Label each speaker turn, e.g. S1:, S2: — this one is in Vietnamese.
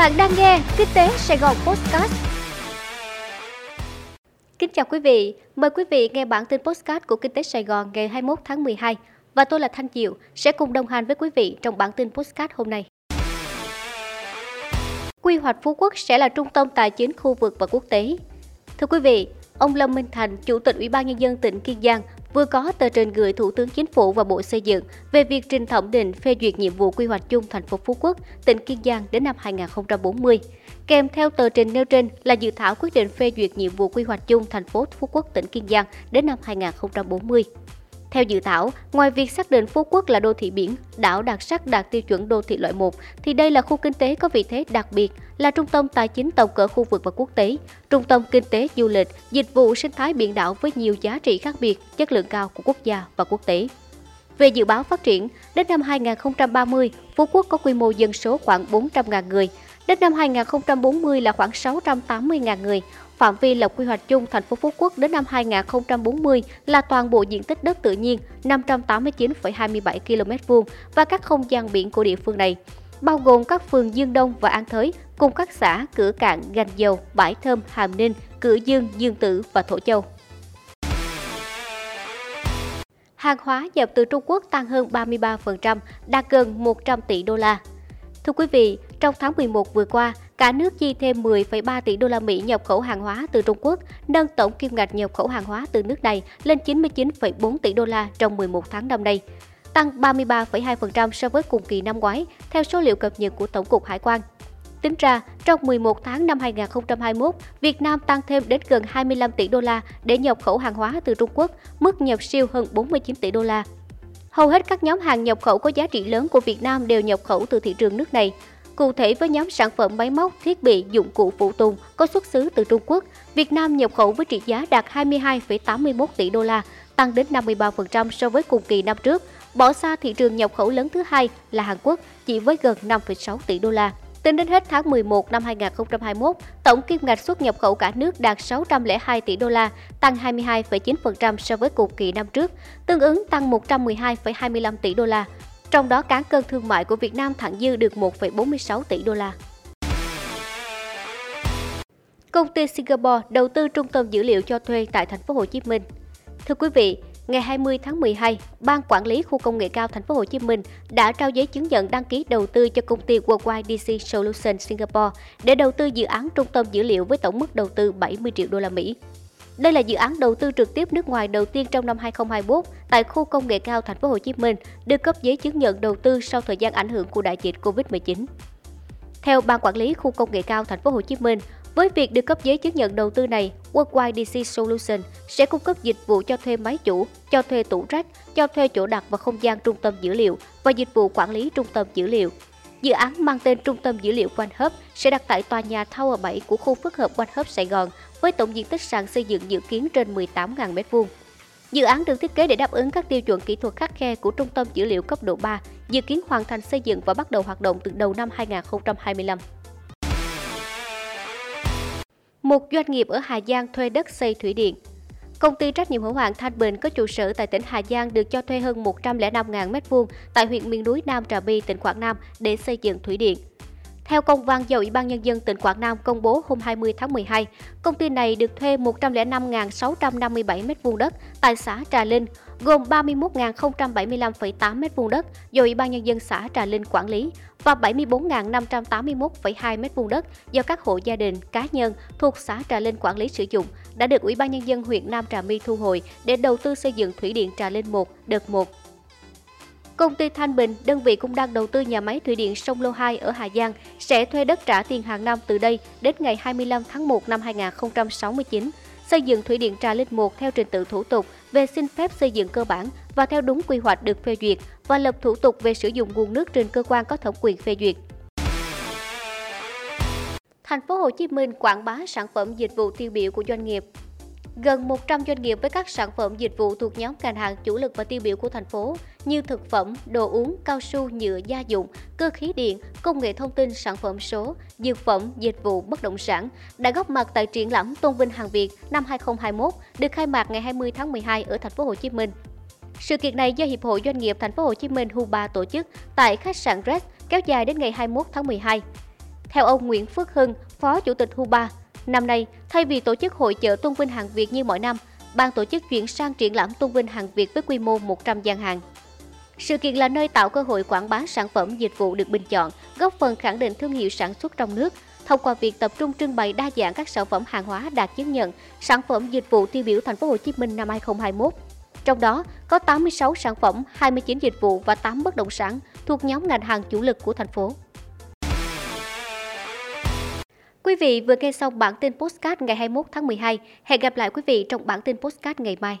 S1: Bạn đang nghe Kinh tế Sài Gòn Podcast. Kính chào quý vị, mời quý vị nghe bản tin podcast của Kinh tế Sài Gòn ngày 21 tháng 12 và tôi là Thanh Diệu sẽ cùng đồng hành với quý vị trong bản tin podcast hôm nay. Quy hoạch Phú Quốc sẽ là trung tâm tài chính khu vực và quốc tế. Thưa quý vị, ông Lâm Minh Thành, Chủ tịch Ủy ban nhân dân tỉnh Kiên Giang vừa có tờ trình gửi Thủ tướng Chính phủ và Bộ Xây dựng về việc trình thẩm định phê duyệt nhiệm vụ quy hoạch chung thành phố Phú Quốc, tỉnh Kiên Giang đến năm 2040. Kèm theo tờ trình nêu trên là dự thảo quyết định phê duyệt nhiệm vụ quy hoạch chung thành phố Phú Quốc, tỉnh Kiên Giang đến năm 2040. Theo dự thảo, ngoài việc xác định Phú Quốc là đô thị biển, đảo đặc sắc đạt tiêu chuẩn đô thị loại 1, thì đây là khu kinh tế có vị thế đặc biệt, là trung tâm tài chính tổng cỡ khu vực và quốc tế, trung tâm kinh tế du lịch, dịch vụ sinh thái biển đảo với nhiều giá trị khác biệt, chất lượng cao của quốc gia và quốc tế. Về dự báo phát triển, đến năm 2030, Phú Quốc có quy mô dân số khoảng 400.000 người, đến năm 2040 là khoảng 680.000 người, Phạm vi lập quy hoạch chung thành phố Phú Quốc đến năm 2040 là toàn bộ diện tích đất tự nhiên 589,27 km vuông và các không gian biển của địa phương này, bao gồm các phường Dương Đông và An Thới cùng các xã Cửa Cạn, Gành Dầu, Bãi Thơm, Hàm Ninh, Cửa Dương, Dương Tử và Thổ Châu. Hàng hóa nhập từ Trung Quốc tăng hơn 33%, đạt gần 100 tỷ đô la. Thưa quý vị, trong tháng 11 vừa qua, cả nước chi thêm 10,3 tỷ đô la Mỹ nhập khẩu hàng hóa từ Trung Quốc, nâng tổng kim ngạch nhập khẩu hàng hóa từ nước này lên 99,4 tỷ đô la trong 11 tháng năm nay, tăng 33,2% so với cùng kỳ năm ngoái, theo số liệu cập nhật của Tổng cục Hải quan. Tính ra, trong 11 tháng năm 2021, Việt Nam tăng thêm đến gần 25 tỷ đô la để nhập khẩu hàng hóa từ Trung Quốc, mức nhập siêu hơn 49 tỷ đô la. Hầu hết các nhóm hàng nhập khẩu có giá trị lớn của Việt Nam đều nhập khẩu từ thị trường nước này. Cụ thể với nhóm sản phẩm máy móc, thiết bị, dụng cụ phụ tùng có xuất xứ từ Trung Quốc, Việt Nam nhập khẩu với trị giá đạt 22,81 tỷ đô la, tăng đến 53% so với cùng kỳ năm trước, bỏ xa thị trường nhập khẩu lớn thứ hai là Hàn Quốc chỉ với gần 5,6 tỷ đô la. Tính đến hết tháng 11 năm 2021, tổng kim ngạch xuất nhập khẩu cả nước đạt 602 tỷ đô la, tăng 22,9% so với cùng kỳ năm trước, tương ứng tăng 112,25 tỷ đô la. Trong đó cán cân thương mại của Việt Nam thặng dư được 1,46 tỷ đô la. Công ty Singapore đầu tư trung tâm dữ liệu cho thuê tại thành phố Hồ Chí Minh. Thưa quý vị, ngày 20 tháng 12, Ban Quản lý Khu công nghệ cao Thành phố Hồ Chí Minh đã trao giấy chứng nhận đăng ký đầu tư cho công ty Worldwide DC Solution Singapore để đầu tư dự án trung tâm dữ liệu với tổng mức đầu tư 70 triệu đô la Mỹ. Đây là dự án đầu tư trực tiếp nước ngoài đầu tiên trong năm 2021 tại khu công nghệ cao Thành phố Hồ Chí Minh, được cấp giấy chứng nhận đầu tư sau thời gian ảnh hưởng của đại dịch Covid-19. Theo ban quản lý khu công nghệ cao Thành phố Hồ Chí Minh, với việc được cấp giấy chứng nhận đầu tư này, Worldwide DC Solution sẽ cung cấp dịch vụ cho thuê máy chủ, cho thuê tủ rác, cho thuê chỗ đặt và không gian trung tâm dữ liệu và dịch vụ quản lý trung tâm dữ liệu. Dự án mang tên Trung tâm Dữ liệu One Hub sẽ đặt tại tòa nhà Tower 7 của khu phức hợp One Hub Sài Gòn với tổng diện tích sàn xây dựng dự kiến trên 18.000 m2. Dự án được thiết kế để đáp ứng các tiêu chuẩn kỹ thuật khắc khe của Trung tâm Dữ liệu cấp độ 3, dự kiến hoàn thành xây dựng và bắt đầu hoạt động từ đầu năm 2025. Một doanh nghiệp ở Hà Giang thuê đất xây thủy điện. Công ty trách nhiệm hữu hạn Thanh Bình có trụ sở tại tỉnh Hà Giang được cho thuê hơn 105.000 m2 tại huyện miền núi Nam Trà My, tỉnh Quảng Nam để xây dựng thủy điện. Theo công văn do Ủy ban Nhân dân tỉnh Quảng Nam công bố hôm 20 tháng 12, công ty này được thuê 105.657 m2 đất tại xã Trà Linh, gồm 31.075,8 m2 đất do Ủy ban Nhân dân xã Trà Linh quản lý và 74.581,2 m2 đất do các hộ gia đình, cá nhân thuộc xã Trà Linh quản lý sử dụng đã được Ủy ban Nhân dân huyện Nam Trà My thu hồi để đầu tư xây dựng Thủy điện Trà Linh 1 đợt 1 Công ty Thanh Bình, đơn vị cũng đang đầu tư nhà máy thủy điện sông Lô 2 ở Hà Giang, sẽ thuê đất trả tiền hàng năm từ đây đến ngày 25 tháng 1 năm 2069, xây dựng thủy điện Trà Linh 1 theo trình tự thủ tục về xin phép xây dựng cơ bản và theo đúng quy hoạch được phê duyệt và lập thủ tục về sử dụng nguồn nước trên cơ quan có thẩm quyền phê duyệt. Thành phố Hồ Chí Minh quảng bá sản phẩm dịch vụ tiêu biểu của doanh nghiệp Gần 100 doanh nghiệp với các sản phẩm dịch vụ thuộc nhóm ngành hàng chủ lực và tiêu biểu của thành phố như thực phẩm, đồ uống, cao su, nhựa, gia dụng, cơ khí điện, công nghệ thông tin, sản phẩm số, dược phẩm, dịch vụ, bất động sản đã góp mặt tại triển lãm Tôn vinh hàng Việt năm 2021 được khai mạc ngày 20 tháng 12 ở thành phố Hồ Chí Minh. Sự kiện này do Hiệp hội Doanh nghiệp thành phố Hồ Chí Minh Huba tổ chức tại khách sạn Red kéo dài đến ngày 21 tháng 12. Theo ông Nguyễn Phước Hưng, Phó Chủ tịch Huba, năm nay, thay vì tổ chức hội chợ tôn vinh hàng Việt như mọi năm, ban tổ chức chuyển sang triển lãm tôn vinh hàng Việt với quy mô 100 gian hàng. Sự kiện là nơi tạo cơ hội quảng bá sản phẩm dịch vụ được bình chọn, góp phần khẳng định thương hiệu sản xuất trong nước thông qua việc tập trung trưng bày đa dạng các sản phẩm hàng hóa đạt chứng nhận sản phẩm dịch vụ tiêu biểu thành phố Hồ Chí Minh năm 2021. Trong đó có 86 sản phẩm, 29 dịch vụ và 8 bất động sản thuộc nhóm ngành hàng chủ lực của thành phố. Quý vị vừa nghe xong bản tin postcard ngày 21 tháng 12. Hẹn gặp lại quý vị trong bản tin postcard ngày mai.